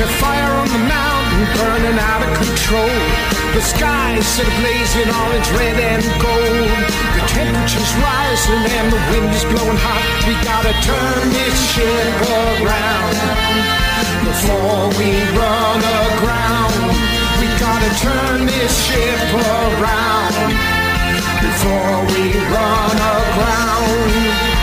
A fire on the mountain burning out of control. The sky's set ablaze in orange, red, and gold. The temperature's rising and the wind is blowing hot. We gotta turn this ship around before we run aground. We gotta turn this ship around before we run aground.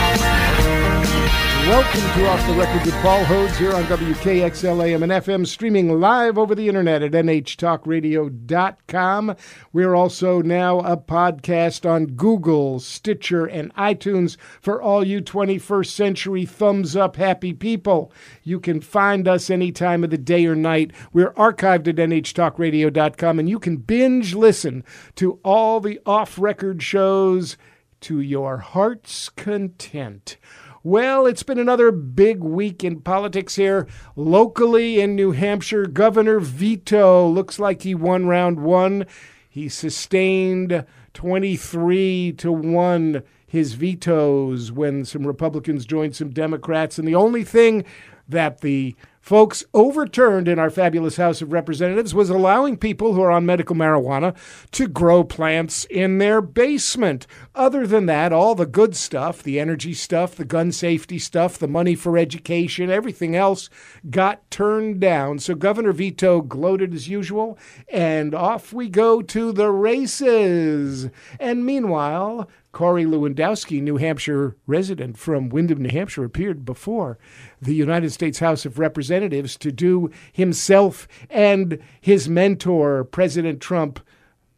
Welcome to Off the Record with Paul Hodes here on WKXL AM and FM, streaming live over the internet at nhtalkradio.com. We're also now a podcast on Google, Stitcher, and iTunes for all you 21st century thumbs up happy people. You can find us any time of the day or night. We're archived at nhtalkradio.com, and you can binge listen to all the off record shows to your heart's content. Well, it's been another big week in politics here. Locally in New Hampshire, Governor Veto looks like he won round one. He sustained 23 to 1 his vetoes when some Republicans joined some Democrats. And the only thing that the folks overturned in our fabulous House of Representatives was allowing people who are on medical marijuana to grow plants in their basement. Other than that, all the good stuff, the energy stuff, the gun safety stuff, the money for education, everything else got turned down. So Governor Veto gloated as usual, and off we go to the races. And meanwhile, Corey Lewandowski, New Hampshire resident from Windham, New Hampshire, appeared before the United States House of Representatives to do himself and his mentor, President Trump,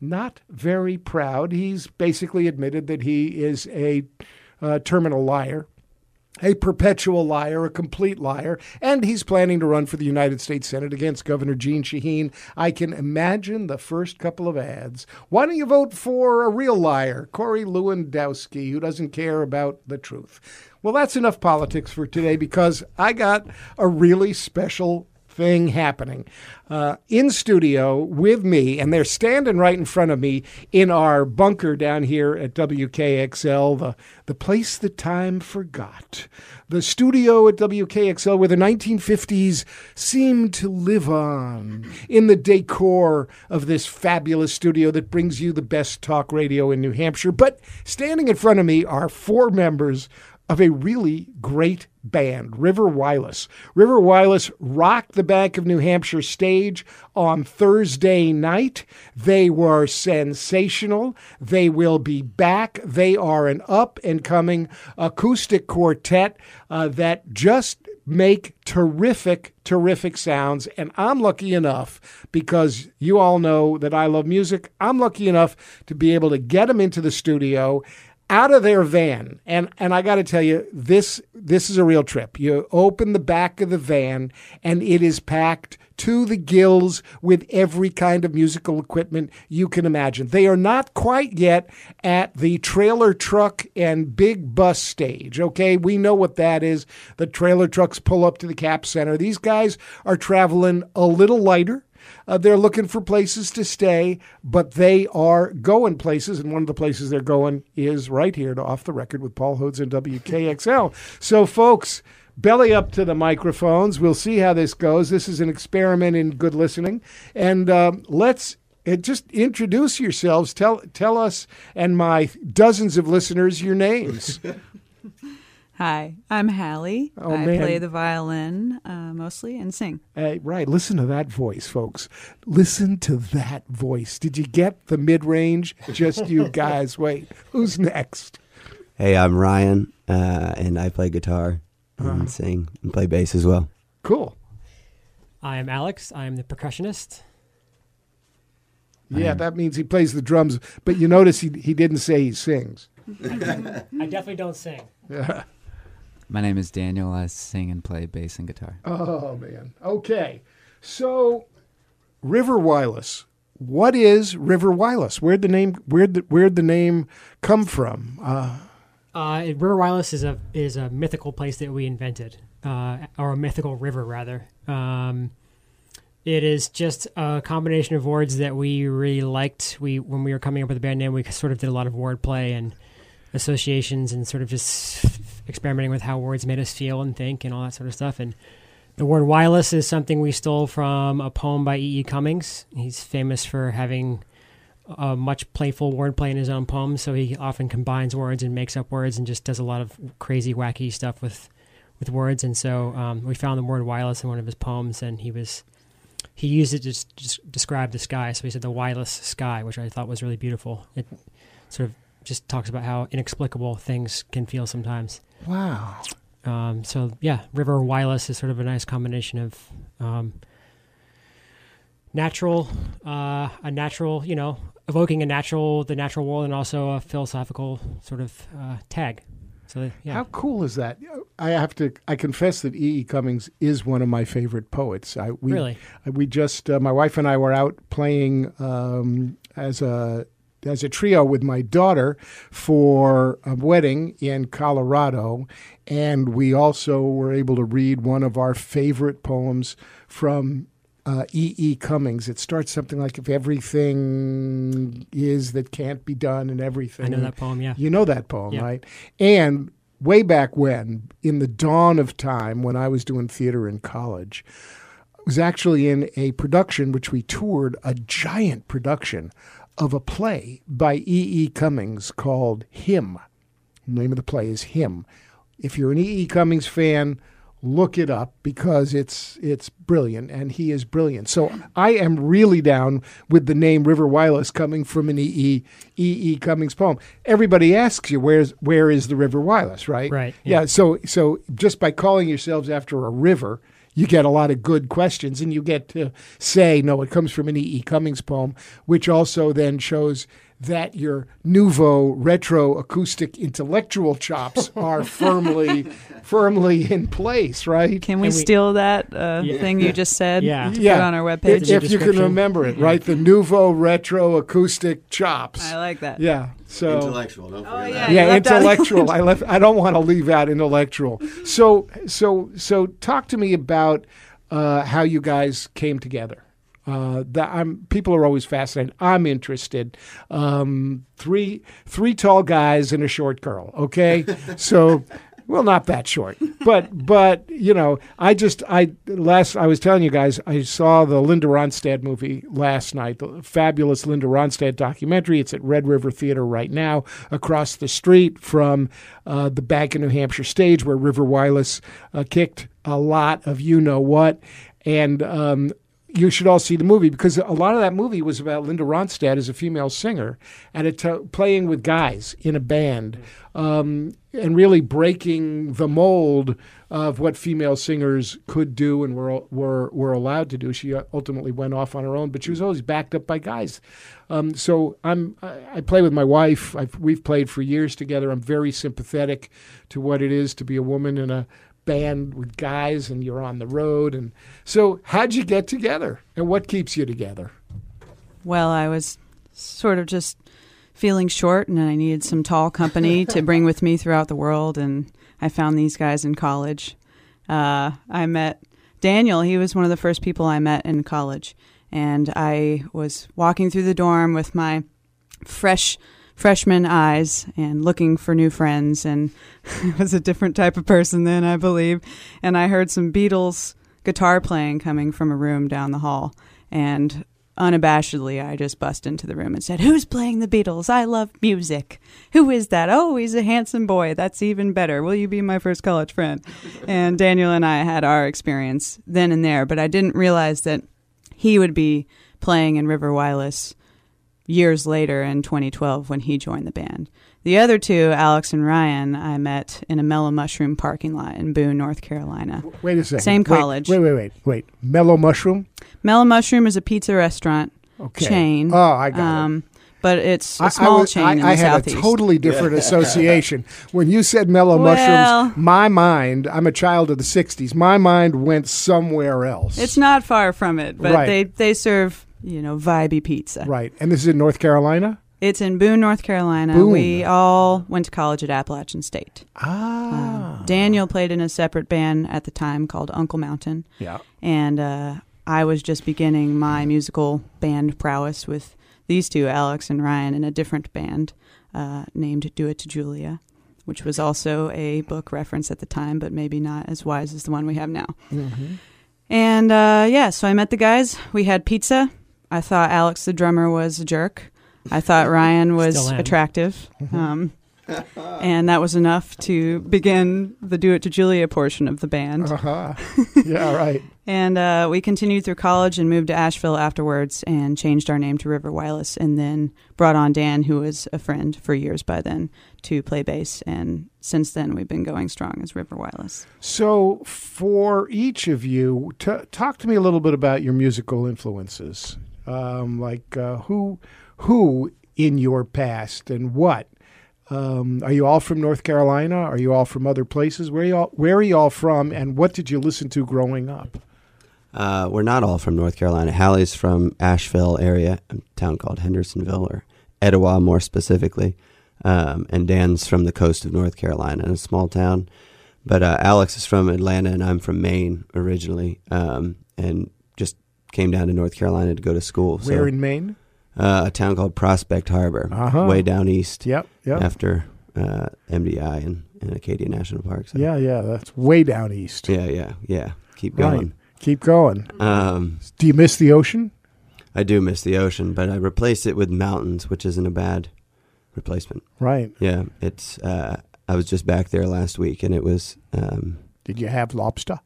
not very proud. He's basically admitted that he is a uh, terminal liar a perpetual liar, a complete liar, and he's planning to run for the United States Senate against Governor Jeanne Shaheen. I can imagine the first couple of ads. Why don't you vote for a real liar, Corey Lewandowski, who doesn't care about the truth? Well, that's enough politics for today because I got a really special thing happening uh, in studio with me, and they're standing right in front of me in our bunker down here at WKXL, the, the place that time forgot. The studio at WKXL where the 1950s seemed to live on in the decor of this fabulous studio that brings you the best talk radio in New Hampshire. But standing in front of me are four members of a really great band, River Wireless. River Wireless rocked the Bank of New Hampshire stage on Thursday night. They were sensational. They will be back. They are an up and coming acoustic quartet uh, that just make terrific, terrific sounds. And I'm lucky enough, because you all know that I love music, I'm lucky enough to be able to get them into the studio out of their van and and I got to tell you this this is a real trip. You open the back of the van and it is packed to the gills with every kind of musical equipment you can imagine. They are not quite yet at the trailer truck and big bus stage, okay? We know what that is. The trailer trucks pull up to the cap center. These guys are traveling a little lighter uh, they're looking for places to stay, but they are going places. And one of the places they're going is right here to Off the Record with Paul Hodes and WKXL. So, folks, belly up to the microphones. We'll see how this goes. This is an experiment in good listening. And uh, let's uh, just introduce yourselves. Tell, tell us and my dozens of listeners your names. Hi, I'm Hallie. Oh, I man. play the violin uh, mostly and sing. Uh, right. Listen to that voice, folks. Listen to that voice. Did you get the mid range? Just you guys. Wait, who's next? Hey, I'm Ryan, uh, and I play guitar and sing and play bass as well. Uh-huh. Cool. I'm Alex. I'm the percussionist. Yeah, that means he plays the drums. But you notice he he didn't say he sings. I definitely don't sing. Yeah. My name is Daniel. I sing and play bass and guitar. Oh man. Okay. So River Wireless. What is River Wireless? Where'd the name where'd the, where'd the name come from? Uh, Uh, river Wireless is a is a mythical place that we invented, uh, or a mythical river rather. Um, it is just a combination of words that we really liked. We when we were coming up with the band name, we sort of did a lot of wordplay and associations, and sort of just experimenting with how words made us feel and think, and all that sort of stuff. And the word wireless is something we stole from a poem by E. E. Cummings. He's famous for having uh, much playful wordplay in his own poems, so he often combines words and makes up words and just does a lot of crazy, wacky stuff with with words. And so um, we found the word wireless in one of his poems, and he was he used it to just describe the sky. So he said the wireless sky, which I thought was really beautiful. It sort of just talks about how inexplicable things can feel sometimes. wow. Um, so yeah, river wireless is sort of a nice combination of um, natural, uh, a natural, you know, evoking a natural, the natural world, and also a philosophical sort of uh, tag. So yeah, How cool is that? I have to. I confess that E. E. Cummings is one of my favorite poets. I we, Really? we just uh, my wife and I were out playing um, as a as a trio with my daughter for a wedding in Colorado, and we also were able to read one of our favorite poems from uh, E. E. Cummings. It starts something like "If everything is that can't be done, and everything." I know that poem. Yeah, You know that poem, Yeah. right? And way back when, in the dawn of time, when I was doing theater in college, I was actually in a production which we toured, a giant production of a play by E. E. Cummings called Him. The name of the play is Him. If you're an E. E. Cummings fan, look it up because it's it's brilliant and he is brilliant. So I am really down with the name River Wireless coming from an E. E. E. E. Cummings poem. Everybody asks you where's where is the River Wireless, right? Right, Yeah. yeah. so so just by calling yourselves after a river, you get a lot of good questions and you get to say no it comes from an E. E. Cummings poem, which also then shows that your nouveau retro acoustic intellectual chops are firmly firmly in place, right? Can we, And we- steal that uh, Yeah. thing you just said? Yeah. To Yeah. Put on our If, webpage. It's in if you can remember it, right? The nouveau retro acoustic chops. I like that. Yeah. So Intellectual, don't Oh, forget yeah. that. yeah, you left out- intellectual. I left. I don't want to leave out intellectual. So so so talk to me about uh, how you guys came together. Uh, that I'm people are always fascinated. I'm interested. Um, three three tall guys and a short girl. Okay, so. Well, not that short, but but you know, I just I last I was telling you guys I saw the Linda Ronstadt movie last night, the fabulous Linda Ronstadt documentary. It's at Red River Theater right now, across the street from uh, the Bank of New Hampshire stage where River Wireless uh, kicked a lot of you know what, and um, you should all see the movie because a lot of that movie was about Linda Ronstadt as a female singer and it t- playing with guys in a band um, and really breaking the mold of what female singers could do and were were were allowed to do. She ultimately went off on her own, but she was always backed up by guys. Um, so I'm I, I play with my wife. I've, we've played for years together. I'm very sympathetic to what it is to be a woman in a band with guys and you're on the road and so how'd you get together and what keeps you together Well, I was sort of just feeling short, and I needed some tall company to bring with me throughout the world. And I found these guys in college. Uh, I met Daniel. He was one of the first people I met in college, and I was walking through the dorm with my fresh freshman eyes and looking for new friends and I was a different type of person then I believe. And I heard some Beatles guitar playing coming from a room down the hall and unabashedly I just bust into the room and said who's playing the Beatles? I love music. Who is that? Oh he's a handsome boy. That's even better. Will you be my first college friend? And Daniel and I had our experience then and there but I didn't realize that he would be playing in River Wireless years later in 2012 when he joined the band. The other two, Alex and Ryan, I met in a Mellow Mushroom parking lot in Boone, North Carolina. wait a second Same Wait, college. wait wait wait wait mellow mushroom Mellow Mushroom is a pizza restaurant Okay. chain. Oh, I got it. um, But it's a I- I small was- chain I, in the I had southeast. a totally different association. When you said mellow Well- mushrooms, my mind, I'm a child of the 60s, my mind went somewhere else. It's not far from it, but Right. they they serve you know vibey pizza. Right. And this is in North Carolina? It's in Boone, North Carolina. Boone. We all went to college at Appalachian State. Ah. Um, Daniel played in a separate band at the time called Uncle Mountain, yeah. and uh, I was just beginning my musical band prowess with these two, Alex and Ryan, in a different band uh, named Do It to Julia, which was also a book reference at the time, but maybe not as wise as the one we have now. Mm-hmm. And uh, yeah, so I met the guys. We had pizza. I thought Alex, the drummer, was a jerk. I thought Ryan was attractive. Um, and that was enough to begin the Do It to Julia portion of the band. Uh-huh. yeah, right. And uh, we continued through college and moved to Asheville afterwards and changed our name to River Wireless and then brought on Dan, who was a friend for years by then, to play bass. And since then, we've been going strong as River Wireless. So, for each of you, t- talk to me a little bit about your musical influences. Um, like uh, who, who in your past and what? Um, are you all from North Carolina? Are you all from other places? Where are you all, where are you all from? And what did you listen to growing up? Uh, we're not all from North Carolina. Hallie's from Asheville area, a town called Hendersonville or Etowah more specifically. Um, and Dan's from the coast of North Carolina, in a small town. But uh, Alex is from Atlanta, and I'm from Maine originally, um, and came down to North Carolina to go to school. So, Where in Maine? uh, a town called Prospect Harbor, Uh-huh. way down east, Yep, yep. after uh, MDI and, and Acadia National Park. So, Yeah, yeah. That's way down east. yeah, yeah, yeah. Keep Right. going. Keep going. Um, Do you miss the ocean? I do miss the ocean, but I replaced it with mountains, which isn't a bad replacement. Right. Yeah, it's. Uh, I was just back there last week, and it was. Um, Did you have lobster?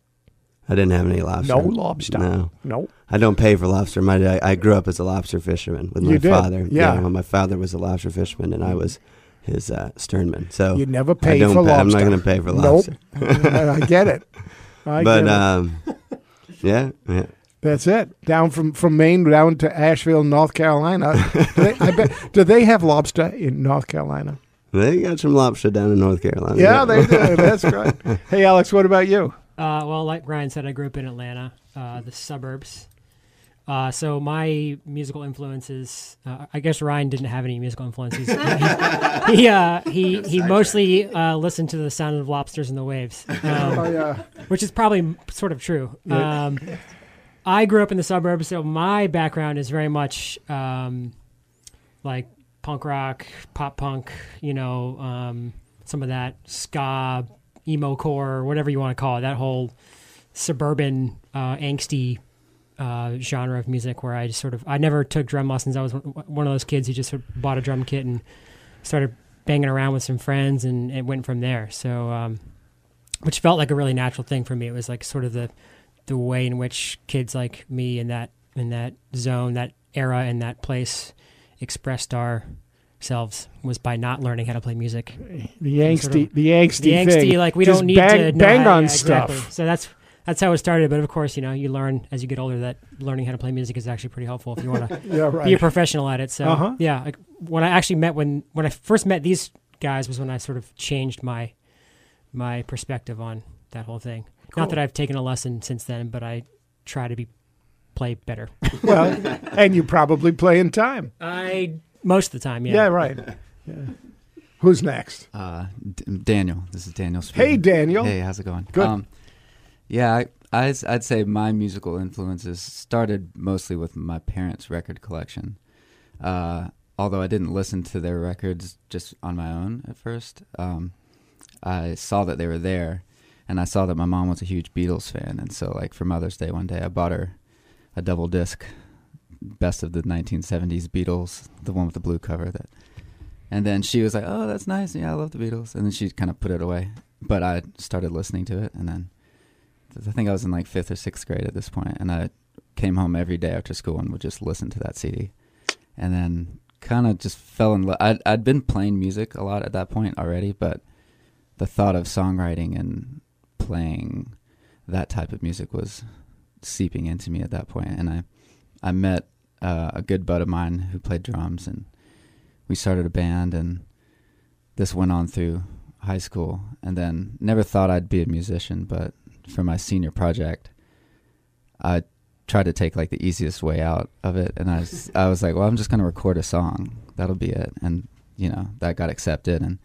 I didn't have any lobster. No lobster. No, No. I don't pay for lobster. My I, I grew up as a lobster fisherman with You my did? father. Yeah. well, my father was a lobster fisherman, and I was his uh, sternman. So You never I pay don't for pay, I'm lobster. not going to pay for Nope. lobster. I get it. I but get it. um, yeah, yeah. That's it. Down from, from Maine down to Asheville, North Carolina. do, they, I bet, do they have lobster in North Carolina? They got some lobster down in North Carolina. Yeah, they do. That's right. Hey, Alex, what about you? Uh, well, like Ryan said, I grew up in Atlanta, uh, the suburbs. Uh, so my musical influences, uh, I guess Ryan didn't have any musical influences. he he, uh, he, he mostly uh, listened to the sound of lobsters and the waves, um, Oh, yeah. which is probably sort of true. Um, I grew up in the suburbs, so my background is very much um, like punk rock, pop punk, you know, um, some of that ska, emo core, or whatever you want to call it, that whole suburban, uh, angsty uh, genre of music where I just sort of, I never took drum lessons. I was one of those kids who just sort of bought a drum kit and started banging around with some friends and it went from there. So, um, which felt like a really natural thing for me. It was like sort of the, the way in which kids like me in that, in that zone, that era and that place expressed ourselves was by not learning how to play music. The angsty, Sort of- the angsty, The angsty, thing. like we Just don't need bang, to know bang how- on yeah, stuff. exactly. So that's that's how it started. But of course, you know, you learn as you get older that learning how to play music is actually pretty helpful if you want to Yeah, right. be a professional at it. So Uh-huh. yeah, like when I actually met when when I first met these guys was when I sort of changed my my perspective on that whole thing. Cool. Not that I've taken a lesson since then, but I try to be play better. well, and you probably play in time. I most of the time, yeah. Yeah, right. Yeah. Who's next? Uh, D- Daniel, this is Daniel. Speaking. Hey, Daniel. Hey, how's it going? Good. Um, yeah, I, I'd, I'd say my musical influences started mostly with my parents' record collection. Uh, although I didn't listen to their records just on my own at first, um, I saw that they were there, and I saw that my mom was a huge Beatles fan, and so like for Mother's Day one day, I bought her a double disc, best of the 1970s Beatles, the one with the blue cover that. And then she was like, "Oh, that's nice. Yeah, I love the Beatles." And then she kind of put it away. But I started listening to it, and then I think I was in like fifth or sixth grade at this point, and I came home every day after school and would just listen to that CD, and then kind of just fell in love. I'd, I'd been playing music a lot at that point already, but the thought of songwriting and playing that type of music was seeping into me at that point, and I I met uh, a good bud of mine who played drums, and we started a band, and this went on through high school, and then never thought I'd be a musician, but for my senior project, I tried to take like the easiest way out of it, and I was, I was like, well, I'm just gonna record a song, that'll be it, and you know that got accepted, and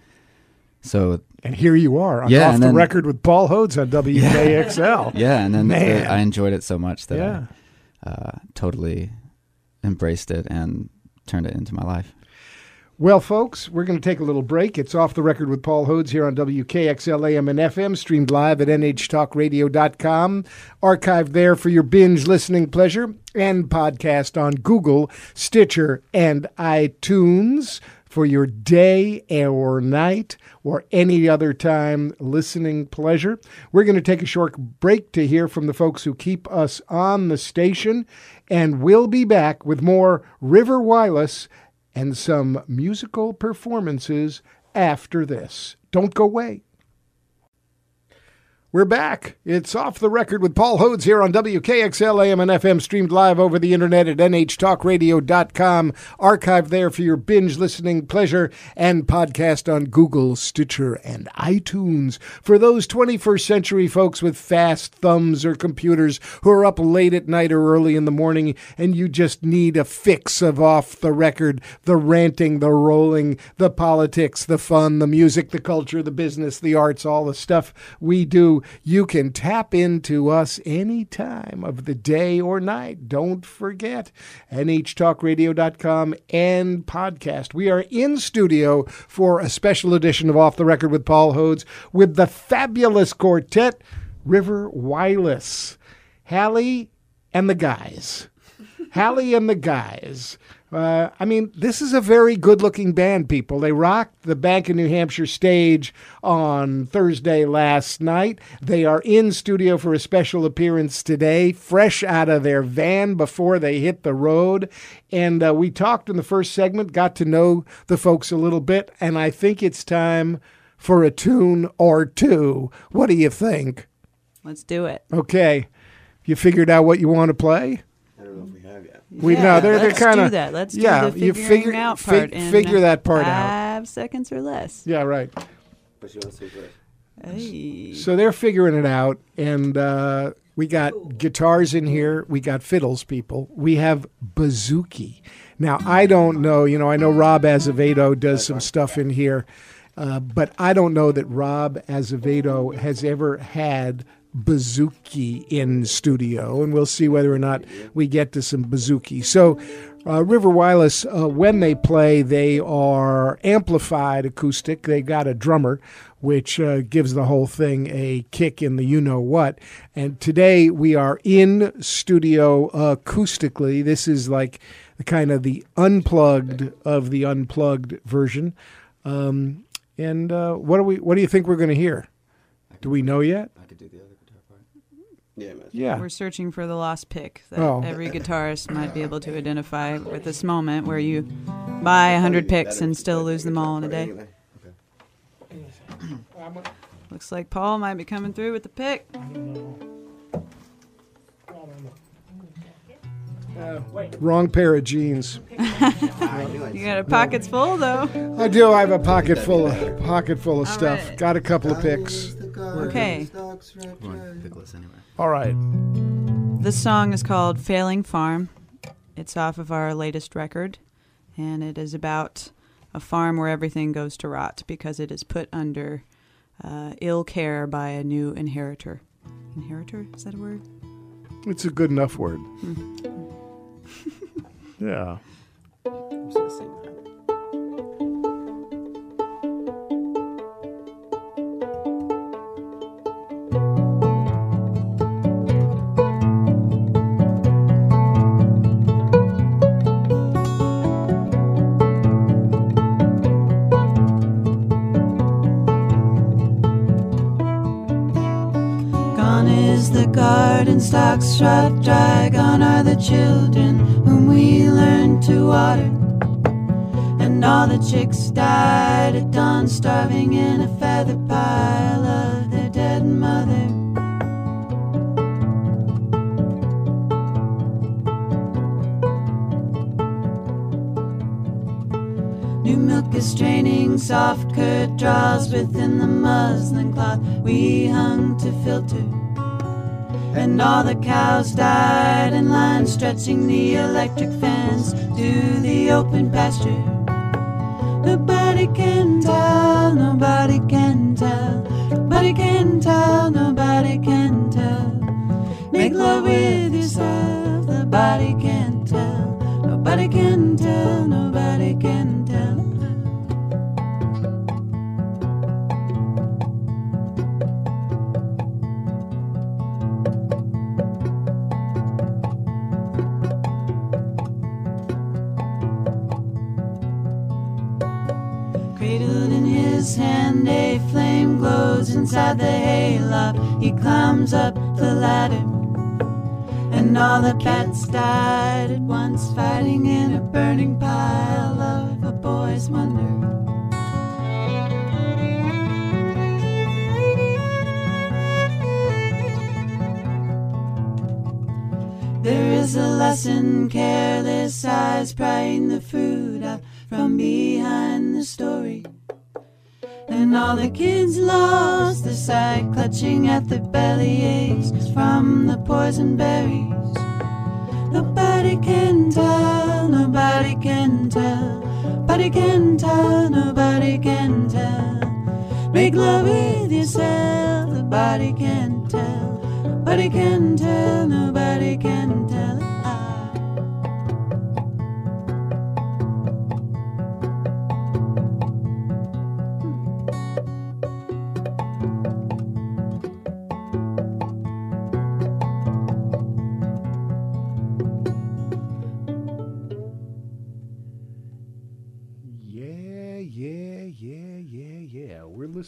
so And here you are on Yeah, off the then- record with Paul Hodes on WKXL. yeah, and then the, I enjoyed it so much that Yeah. I uh, totally embraced it and turned it into my life. Well, folks, we're going to take a little break. It's off the record with Paul Hodes here on WKXL AM and FM, streamed live at nhtalkradio.com, archived there for your binge listening pleasure, and podcast on Google, Stitcher, and iTunes for your day or night or any other time listening pleasure. We're going to take a short break to hear from the folks who keep us on the station, and we'll be back with more River Wireless and some musical performances after this. Don't go away. We're back. It's off the record with Paul Hodes here on WKXL AM and FM, streamed live over the internet at nhtalkradio.com, archived there for your binge listening pleasure, and podcast on Google, Stitcher, and iTunes. For those 21st century folks with fast thumbs or computers who are up late at night or early in the morning and you just need a fix of off the record, the ranting, the rolling, the politics, the fun, the music, the culture, the business, the arts, all the stuff we do, you can tap into us any time of the day or night. Don't forget nhtalkradio.com and podcast. We are in studio for a special edition of Off the Record with Paul Hodes with the fabulous quartet River Wireless. Hallie and the guys. Hallie and the guys. Uh, I mean, this is a very good looking band, people. They rocked the Bank of New Hampshire stage on Thursday last night. They are in studio for a special appearance today, fresh out of their van before they hit the road. And uh, we talked in the first segment, got to know the folks a little bit, and I think it's time for a tune or two. What do you think? Let's do it. Okay. You figured out what you want to play? I don't know if we have yet. We Yeah, know they're they're kind of do that. Let's yeah. do the you figuring figure out fi- part. in figure that part out. Five seconds or less. Yeah, right. But you want to say? Hey. So they're figuring it out, and uh, we got guitars in here. We got fiddles, people. We have bouzouki. Now I don't know. You know, I know Rob Azevedo does some stuff in here, uh, but I don't know that Rob Azevedo has ever had bouzouki in studio, and we'll see whether or not we get to some bouzouki. So, uh, River Wireless, uh, when they play, they are amplified acoustic. They got a drummer, which uh, gives the whole thing a kick in the you know what. And today we are in studio acoustically. This is like the kind of the unplugged of the unplugged version. Um, and uh, what do we? What do you think we're going to hear? Do we know yet? I could do the other guitar part. Yeah, man. Yeah. We're searching for the lost pick that Oh. every guitarist might be able to identify with this moment where you buy a hundred picks and still lose them all in a day. Looks like Paul might be coming through with the pick. Uh, wrong pair of jeans. You got a pockets full though. I do. I have a pocket full of pocket full of All stuff. right. Got a couple of picks. Okay. Pickless anyway. All right. This song is called Failing Farm. It's off of our latest record, and it is about a farm where everything goes to rot because it is put under uh, ill care by a new inheritor. Inheritor? Is that a word? It's a good enough word. Hmm. yeah. garden stalks shot dry. Gone are the children whom we learned to water. And all the chicks died at dawn, starving in a feather pile of their dead mother. New milk is straining soft curd draws within the muslin cloth we hung to filter. And all the cows died in line, stretching the electric fence to the open pasture. Nobody can tell, nobody can tell, nobody can tell, nobody can tell. Make love with yourself, nobody can tell, nobody can tell, nobody can tell. Inside the hayloft. He climbs up the ladder, and all the cats died at once, fighting in a burning pile of a boy's wonder. There is a lesson, careless eyes prying the fruit out from behind the story. And all the kids lost their sight, clutching at their belly aches from the poison berries. Nobody can tell, nobody can tell, nobody can tell, nobody can tell. Make love with yourself, nobody can tell, nobody can tell, nobody can tell.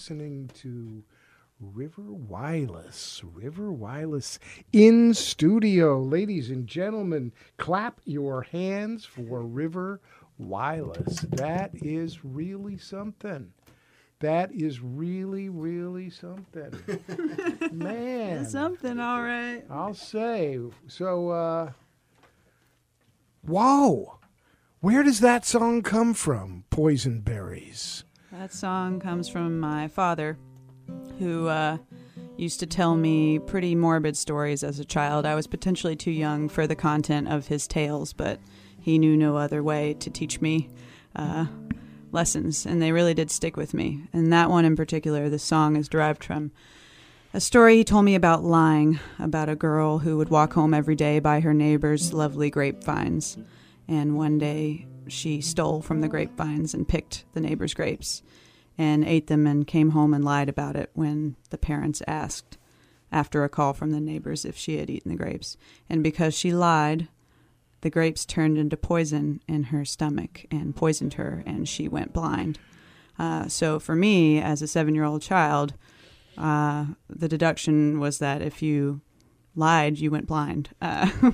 Listening to River Wireless. River Wireless in studio. Ladies and gentlemen, clap your hands for River Wireless. That is really something. That is really, really something. Man. Something, all right. I'll say. So, uh, whoa. Where does that song come from? Poison Berries. That song comes from my father, who uh, used to tell me pretty morbid stories as a child. I was potentially too young for the content of his tales, but he knew no other way to teach me uh, lessons, and they really did stick with me. And that one in particular, the song is derived from a story he told me about lying, about a girl who would walk home every day by her neighbor's lovely grapevines. And one day she stole from the grapevines and picked the neighbor's grapes and ate them and came home and lied about it when the parents asked after a call from the neighbors if she had eaten the grapes. And because she lied, the grapes turned into poison in her stomach and poisoned her, and she went blind. Uh, so for me, as a seven year old child, uh, the deduction was that if you lied, you went blind. Uh,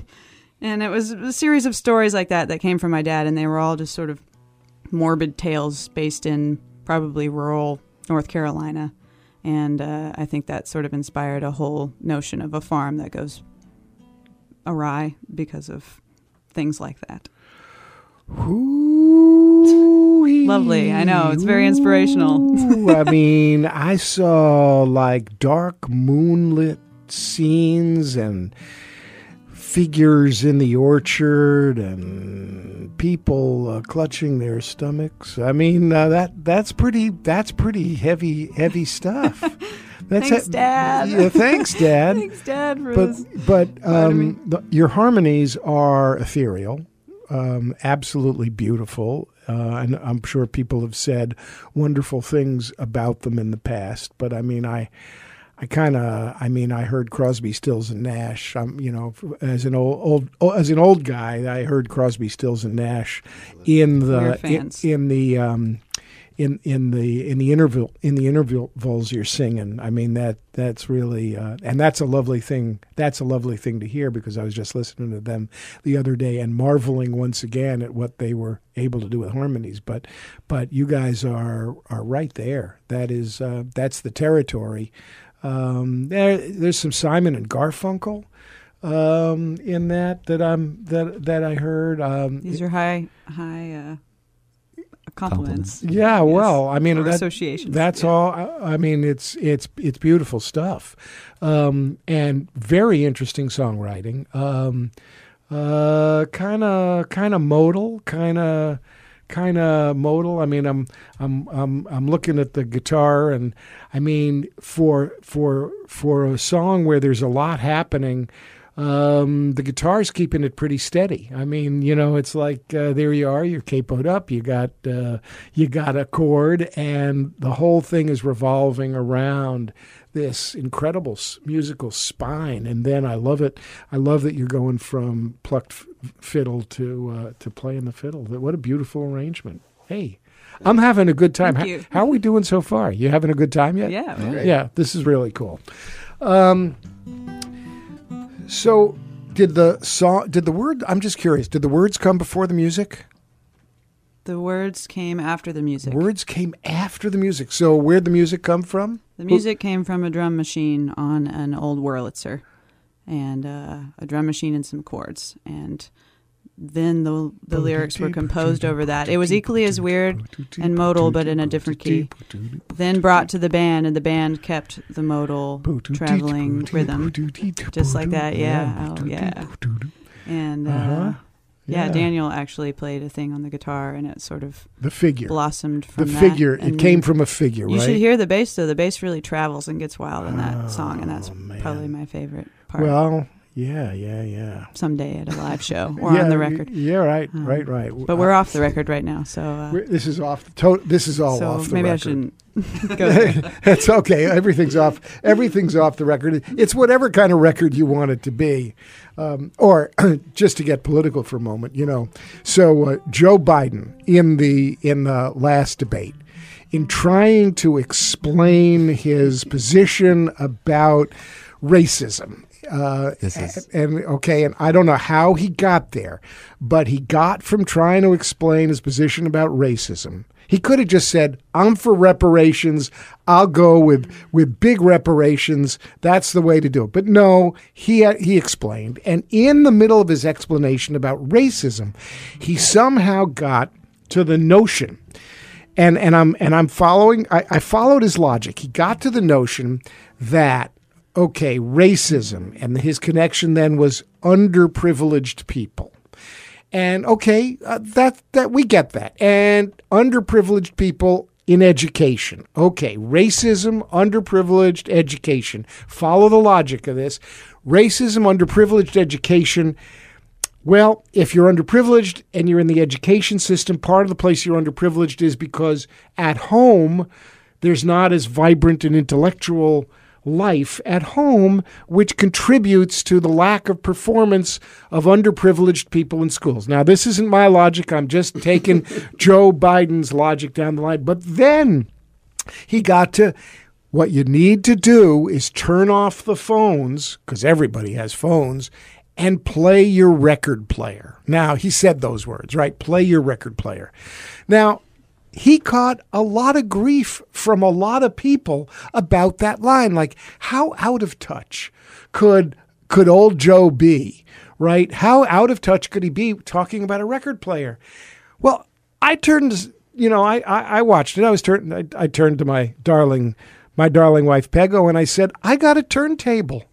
and it was a series of stories like that that came from my dad, and they were all just sort of morbid tales based in probably rural North Carolina. And uh, I think that sort of inspired a whole notion of a farm that goes awry because of things like that. Lovely. I know. It's very inspirational. I mean, I saw like dark moonlit scenes and figures in the orchard and people uh, clutching their stomachs. I mean, uh, that that's pretty that's pretty heavy heavy stuff. That's Thanks, Dad. Yeah, thanks, Dad. Thanks, Dad, for but this. but um, the, your harmonies are ethereal, um, absolutely beautiful, uh, and I'm sure people have said wonderful things about them in the past. But I mean, I. I kind of, I mean, I heard Crosby, Stills, and Nash. I'm, you know, as an old, old, as an old guy, I heard Crosby, Stills, and Nash in the in, in the um, in in the in the interval in the intervals you're singing. I mean that that's really uh, and that's a lovely thing. That's a lovely thing to hear because I was just listening to them the other day and marveling once again at what they were able to do with harmonies. But but you guys are are right there. That is uh, that's the territory. Um, there there's some Simon and Garfunkel um, in that that I'm that that I heard. Um, These are high, high uh, compliments. Yeah, well, I mean Or that, associations, That's yeah. all. I, I mean, it's it's it's beautiful stuff, um, and very interesting songwriting. Um, uh, kind of kind of modal, kind of kind of modal. I mean, I'm I'm I'm I'm looking at the guitar, and I mean, for for for a song where there's a lot happening. Um, the guitar's keeping it pretty steady. I mean, you know, it's like uh, there you are, you're capoed up, you got uh, you got a chord, and the whole thing is revolving around this incredible musical spine. And then I love it. I love that you're going from plucked f- fiddle to uh, to playing the fiddle. What a beautiful arrangement. Hey, I'm having a good time. Thank How, you. how are we doing so far? You having a good time yet? Yeah. Yeah, this is really cool. Um, so, did the song? Did the word? I'm just curious. Did the words come before the music? The words came after the music. Words came after the music. So, where'd the music come from? The music came from a drum machine on an old Wurlitzer, and uh, a drum machine and some chords, and then the the lyrics were composed over that. It was equally as weird and modal, but in a different key. Then brought to the band, and the band kept the modal traveling rhythm, just like that. Yeah, oh yeah. And uh, Uh-huh. yeah, Yeah. Daniel actually played a thing on the guitar, and it sort of The figure. blossomed The that. figure. It came from a figure, You right? should hear the bass though. The bass really travels and gets wild in that song, and that's Oh, man. probably my favorite part. well, yeah, yeah, yeah. someday at a live show or yeah, on the record. Yeah, right, Um, right, right. But we're off the record right now, so uh, this is off. The to- this is all so off the record. maybe record. I shouldn't go there. That's okay. Everything's off. Everything's off the record. It's whatever kind of record you want it to be, um, or just to get political for a moment, you know. So uh, Joe Biden in the in the last debate, in trying to explain his position about racism. Uh, This is- and okay, and I don't know how he got there, but he got from trying to explain his position about racism. He could have just said, "I'm for reparations. I'll go with with big reparations. That's the way to do it." But no, he he explained, and in the middle of his explanation about racism, he somehow got to the notion and and I'm and I'm following. I, I followed his logic. He got to the notion that okay, racism and his connection then was underprivileged people. And okay, uh, that that we get that. And underprivileged people in education. Okay, racism, underprivileged education. Follow the logic of this. Racism, underprivileged education. Well, if you're underprivileged and you're in the education system, part of the place you're underprivileged is because at home there's not as vibrant an intellectual life at home, which contributes to the lack of performance of underprivileged people in schools. Now, this isn't my logic. I'm just taking Joe Biden's logic down the line. But then he got to what you need to do is turn off the phones, because everybody has phones, and play your record player. Now, he said those words, right? Play your record player. Now, he caught a lot of grief from a lot of people about that line. Like, how out of touch could could old Joe be? Right? How out of touch could he be talking about a record player? Well, I turned, you know, I I, I watched it. I was turned. I, I turned to my darling, my darling wife Peggo, and I said, I got a turntable.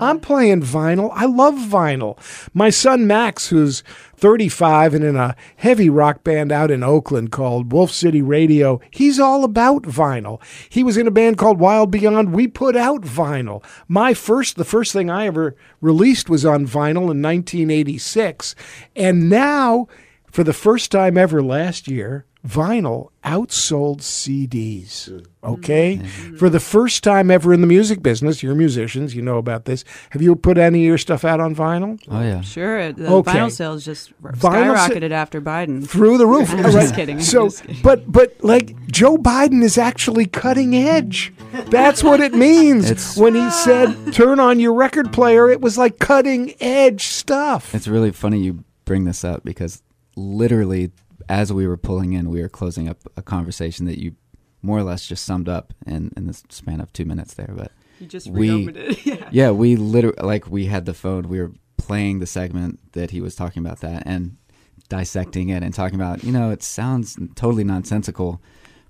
I'm playing vinyl. I love vinyl. My son Max, who's 35 and in a heavy rock band out in Oakland called Wolf City Radio, he's all about vinyl. He was in a band called Wild Beyond. We put out vinyl. My first, the first thing I ever released was on vinyl in 1986. And now, for the first time ever last year, vinyl outsold CDs. Mm-hmm. Okay? Mm-hmm. For the first time ever in the music business, you're musicians, you know about this. Have you put any of your stuff out on vinyl? Oh yeah. Sure, the Okay. vinyl sales just Vinyl sa- skyrocketed after Biden. Through the roof. I'm Right. just kidding. I'm So, just kidding. but but like Joe Biden is actually cutting edge. That's what it means It's- when he said turn on your record player. It was like cutting edge stuff. It's really funny you bring this up because literally, as we were pulling in, we were closing up a conversation that you more or less just summed up in, in the span of two minutes there. But You just we- reopened it. yeah. yeah, we literally like we had the phone. We were playing the segment that he was talking about that, and dissecting it and talking about, you know, it sounds totally nonsensical,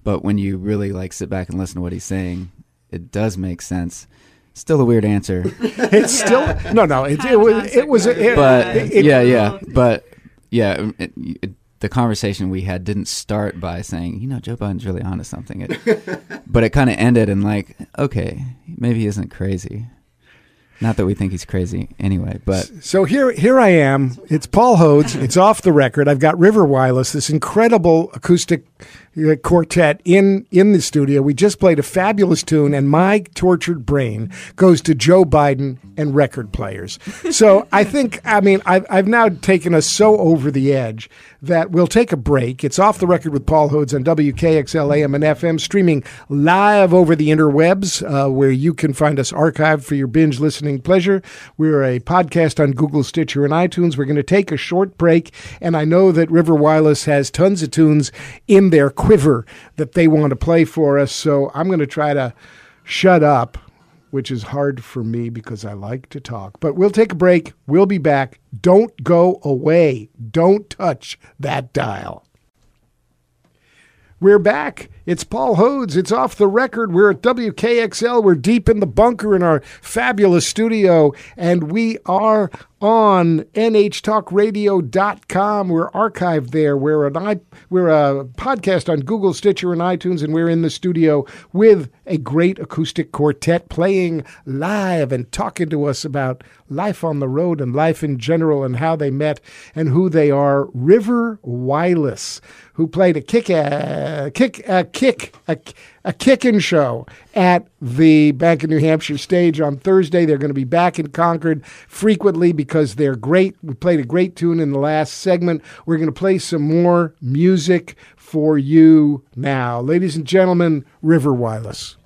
but when you really like sit back and listen to what he's saying, it does make sense. Still a weird answer, It's still no, no. It, it was it was it, but it- yeah, yeah, but yeah, it, it, the conversation we had didn't start by saying, you know, Joe Biden's really onto something, it, but it kind of ended in like, okay, maybe he isn't crazy. Not that we think he's crazy anyway, but So here, here I am. It's Paul Hodes. It's off the record. I've got River Whyless, this incredible acoustic uh, quartet in in the studio. We just played a fabulous tune, and my tortured brain goes to Joe Biden and record players. So I think, I mean, I've I've now taken us so over the edge that we'll take a break. It's off the record with Paul Hodes on WKXL AM and FM, streaming live over the interwebs, uh, where you can find us archived for your binge listening pleasure. We're a podcast on Google, Stitcher, and iTunes. We're going to take a short break, and I know that River Whyless has tons of tunes in their quiver that they want to play for us, so I'm going to try to shut up. Which is hard for me because I like to talk. But we'll take a break. We'll be back. Don't go away. Don't touch that dial. We're back. It's Paul Hodes. It's off the record. We're at WKXL. We're deep in the bunker in our fabulous studio, and we are on nhtalkradio.com. We're archived there. We're an i we're a podcast on Google, Stitcher, and iTunes, and we're in the studio with a great acoustic quartet playing live and talking to us about life on the road and life in general and how they met and who they are. River Whyless, who played a kick a kick a kick a, a kickin' show at the Bank of New Hampshire stage on Thursday. They're going to be back in Concord frequently because they're great. We played a great tune in the last segment. We're going to play some more music for you now. Ladies and gentlemen, River Whyless.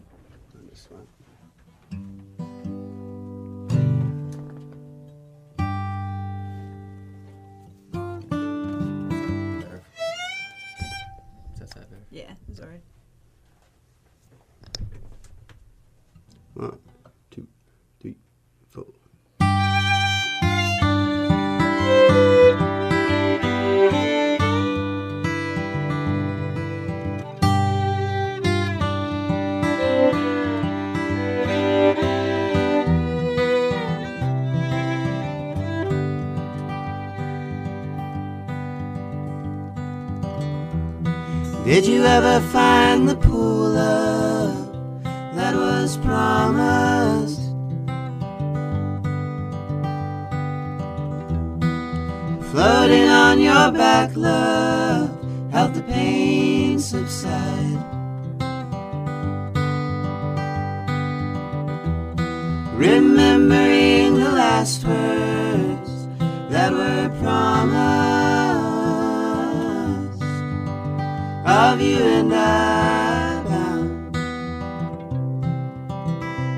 Did you ever find the pool that was promised? Floating on your back, love, help the pain subside. Remembering the last words that were promised of you and I bound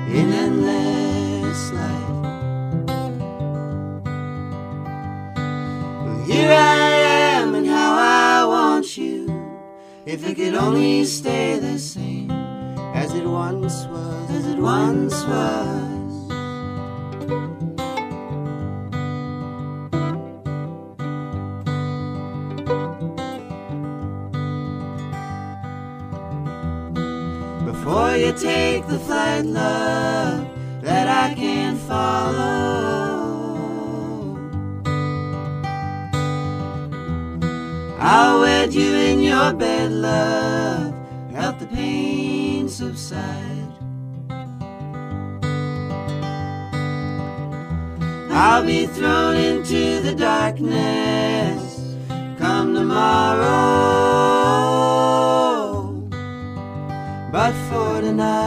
in endless light. Well, here I am and how I want you. If it could only stay the same as it once was, as it once was. The flight, love, that I can't follow. I'll wed you in your bed, love, help the pain subside. I'll be thrown into the darkness come tomorrow. But for tonight,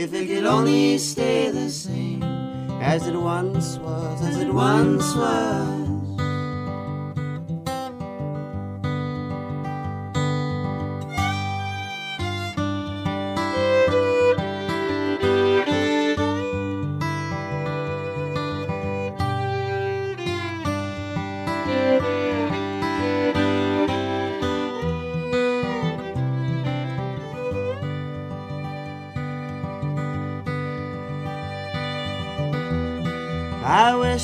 If it could only stay the same as it once was, as it once was.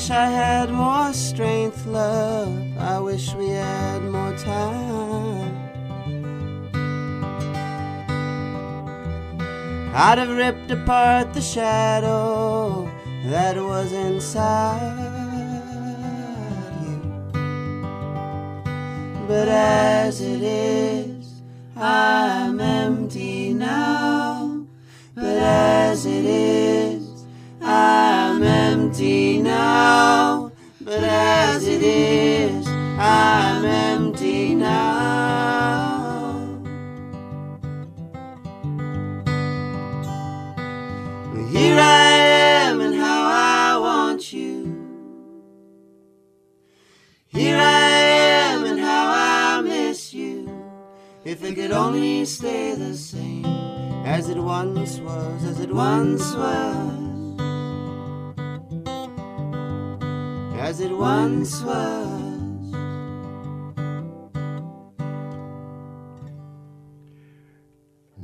Wish I had more strength, love. I wish we had more time. I'd have ripped apart the shadow that was inside you. But as it is, I'm empty now. But as it is, could only stay the same as it once was, as it once was, as it once was.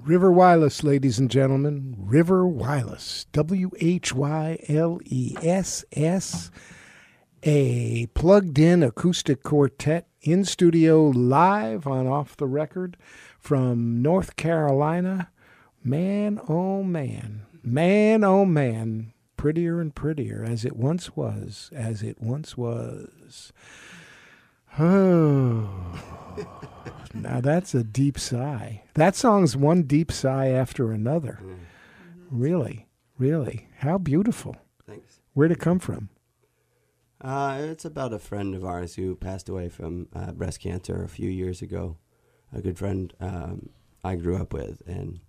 River Whyless, ladies and gentlemen. River Whyless. W H Y L E S S. A plugged in acoustic quartet in studio live on Off the Record from North Carolina. Man, oh man. Man, oh man. Prettier and prettier as it once was, as it once was. Oh. Now that's a deep sigh. That song's one deep sigh after another. Mm. Really, really. How beautiful. Thanks. Where'd it come from? Uh, it's about a friend of ours who passed away from uh, breast cancer a few years ago. A good friend um, I grew up with, and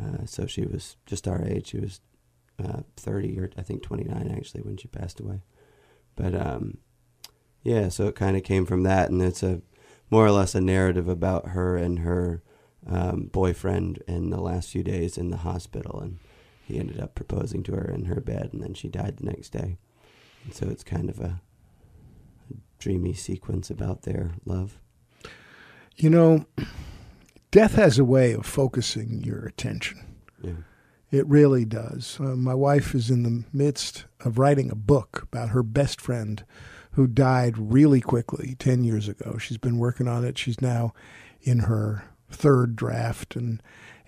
uh, so she was just our age. She was uh, 30 or I think 29 actually when she passed away. But um, yeah, so it kind of came from that, and it's a more or less a narrative about her and her um, boyfriend in the last few days in the hospital, and he ended up proposing to her in her bed, and then she died the next day. And so it's kind of a, a dreamy sequence about their love. You know, death has a way of focusing your attention. Yeah. It really does. Uh, my wife is in the midst of writing a book about her best friend who died really quickly 10 years ago. She's been working on it. She's now in her third draft and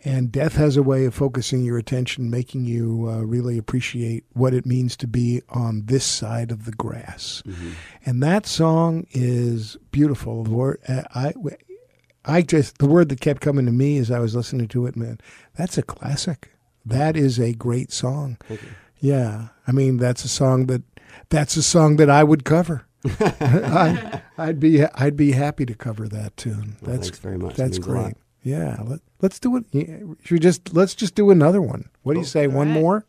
and death has a way of focusing your attention, making you uh, really appreciate what it means to be on this side of the grass. Mm-hmm. And that song is beautiful. The word, uh, I, I just the word that kept coming to me as I was listening to it, man. That's a classic. That is a great song. You. Yeah, I mean that's a song that that's a song that I would cover. I, I'd be I'd be happy to cover that tune. Well, That's thanks very much. That's great. Yeah, let, let's do it. yeah, Should we just let's just do another one? What do you say? One more?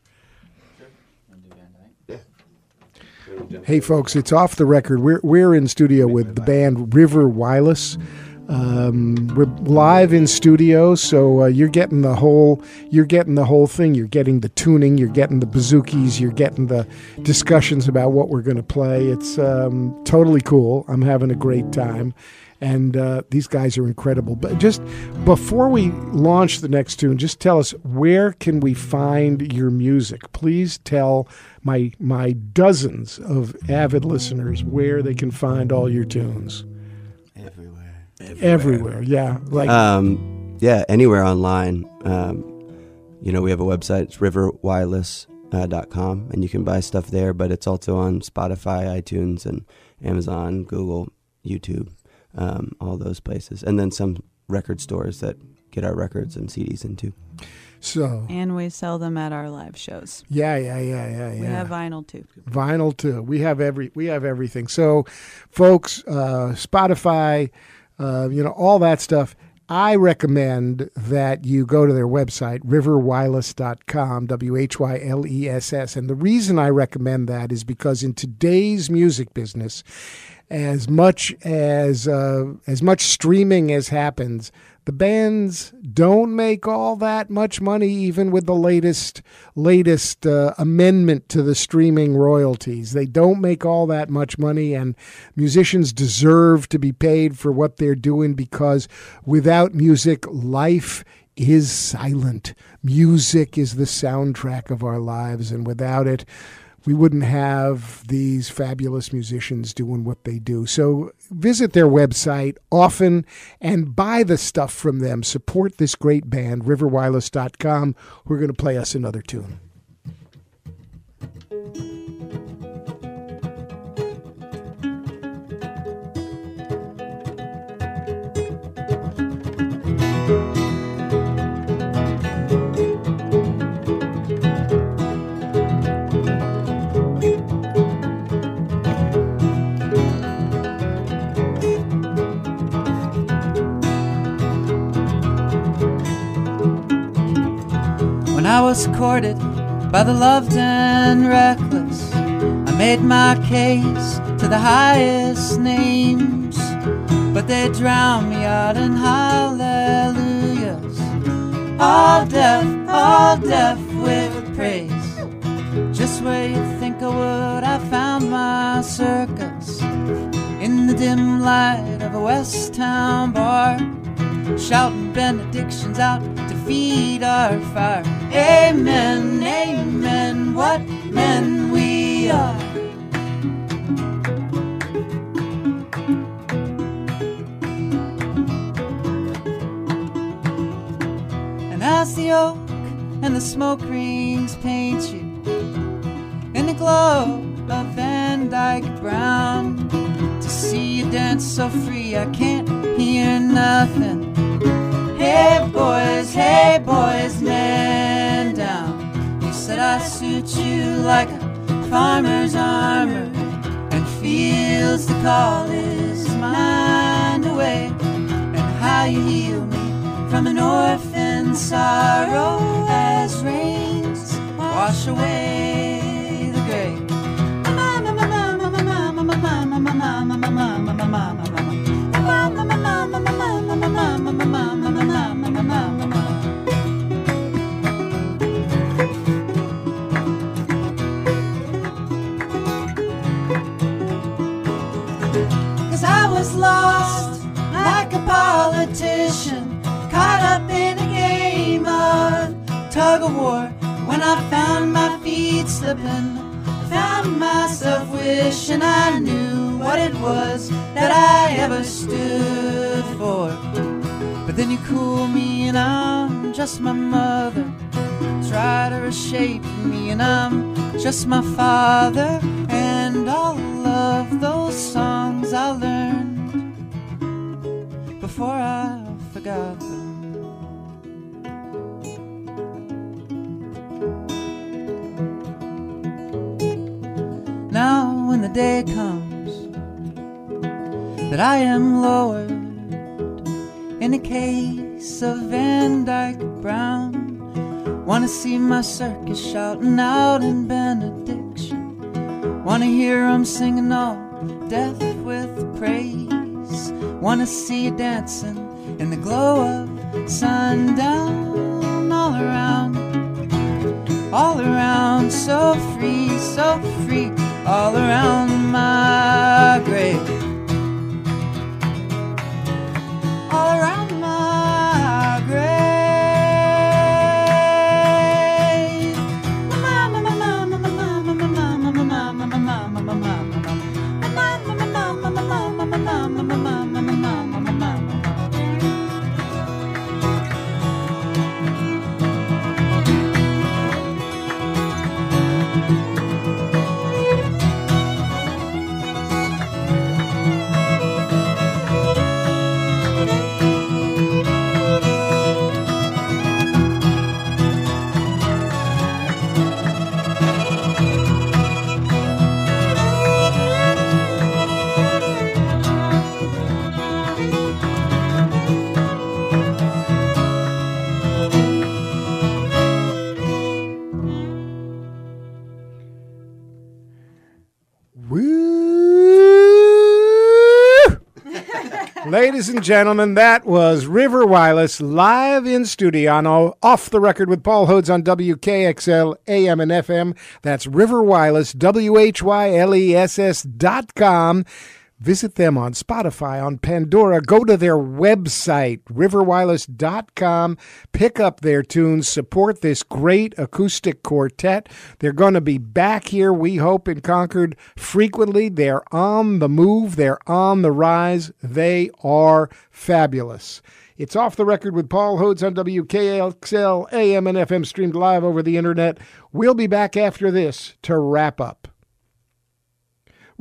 Hey, folks, it's off the record. We're we're in studio with the band River Whyless. Um, we're live in studio, so uh, you're getting the whole you're getting the whole thing. You're getting the tuning, you're getting the bouzoukis, you're getting the discussions about what we're going to play. It's um, totally cool. I'm having a great time, and uh, these guys are incredible. But just before we launch the next tune, just tell us where can we find your music? Please tell my my dozens of avid listeners where they can find all your tunes. Everywhere. Everywhere, yeah. Like Um, yeah, anywhere online. Um, you know, we have a website. It's riverwhyless.com, and you can buy stuff there. But it's also on Spotify, iTunes, and Amazon, Google, YouTube, um, all those places, and then some record stores that get our records and CDs into. so. And we sell them at our live shows. Yeah, yeah, yeah, yeah, yeah. We have vinyl too. vinyl too. We have every we have everything. So, folks, uh, Spotify, uh, you know, all that stuff. I recommend that you go to their website, riverwhyless.com, W H Y L E S S. And the reason I recommend that is because in today's music business, as much as uh, as much streaming as happens, the bands don't make all that much money, even with the latest latest uh, amendment to the streaming royalties. They don't make all that much money, and musicians deserve to be paid for what they're doing because without music, life is silent. Music is the soundtrack of our lives, and without it, we wouldn't have these fabulous musicians doing what they do. So visit their website often and buy the stuff from them. Support this great band, riverwhyless.com. We're going to play us another tune. I was courted by the loved and reckless, I made my case to the highest names, but they drowned me out in hallelujahs. All deaf, all deaf with praise. Just where you think I would, I found my circus in the dim light of a West Town bar shouting benedictions out to feed our fire. Amen, amen, what men we are. And as the oak and the smoke rings paint you in the glow of Van Dyke Brown, to see you dance so free, I can't hear nothing. Hey boys, hey boys, man said I suit you like a farmer's armor, and feels the call is mine away, and how you heal me from an orphan sorrow as rains wash away the gray. Cause politician, caught up in a game of tug of war. When I found my feet slipping, found myself wishing I knew what it was that I ever stood for. But then you cool me and I'm just my mother. Try to reshape me and I'm just my father. And all of those songs I learned before I forgot them. Now, when the day comes that I am lowered in a case of Van Dyke Brown, wanna see my circus shouting out in benediction, wanna hear 'em singing all death with praise, wanna see you dancing in the glow of sundown all around. All around, so free, so free, all around my Ladies and gentlemen, that was River Whyless live in studio on Off the Record with Paul Hodes on WKXL AM and FM. That's River Wireless, W H Y L E S S dot com. Visit them on Spotify, on Pandora. Go to their website, riverwhyless.com. Pick up their tunes. Support this great acoustic quartet. They're going to be back here, we hope, in Concord frequently. They're on the move, they're on the rise. They are fabulous. It's off the record with Paul Hodes on WKXL, AM and FM, streamed live over the internet. We'll be back after this to wrap up.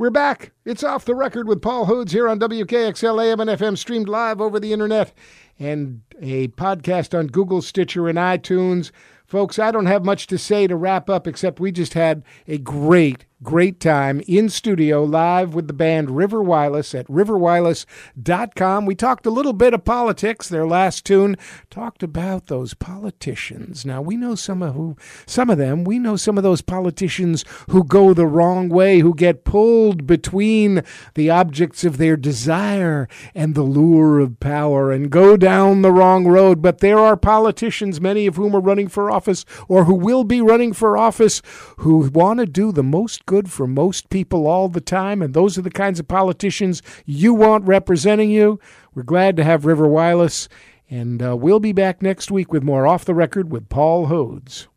We're back. It's off the record with Paul Hodes here on WKXL AM and FM, streamed live over the internet and a podcast on Google, Stitcher, and iTunes. Folks, I don't have much to say to wrap up except we just had a great, great time in studio live with the band River Whyless at riverwhyless.com. We talked a little bit of politics. Their last tune talked about those politicians. Now, we know some of who some of them, we know some of those politicians who go the wrong way, who get pulled between the objects of their desire and the lure of power and go down the wrong road, but there are politicians many of whom are running for office or who will be running for office who want to do the most good for most people all the time, and those are the kinds of politicians you want representing you. We're glad to have River Whyless, and uh, we'll be back next week with more Off the Record with Paul Hodes.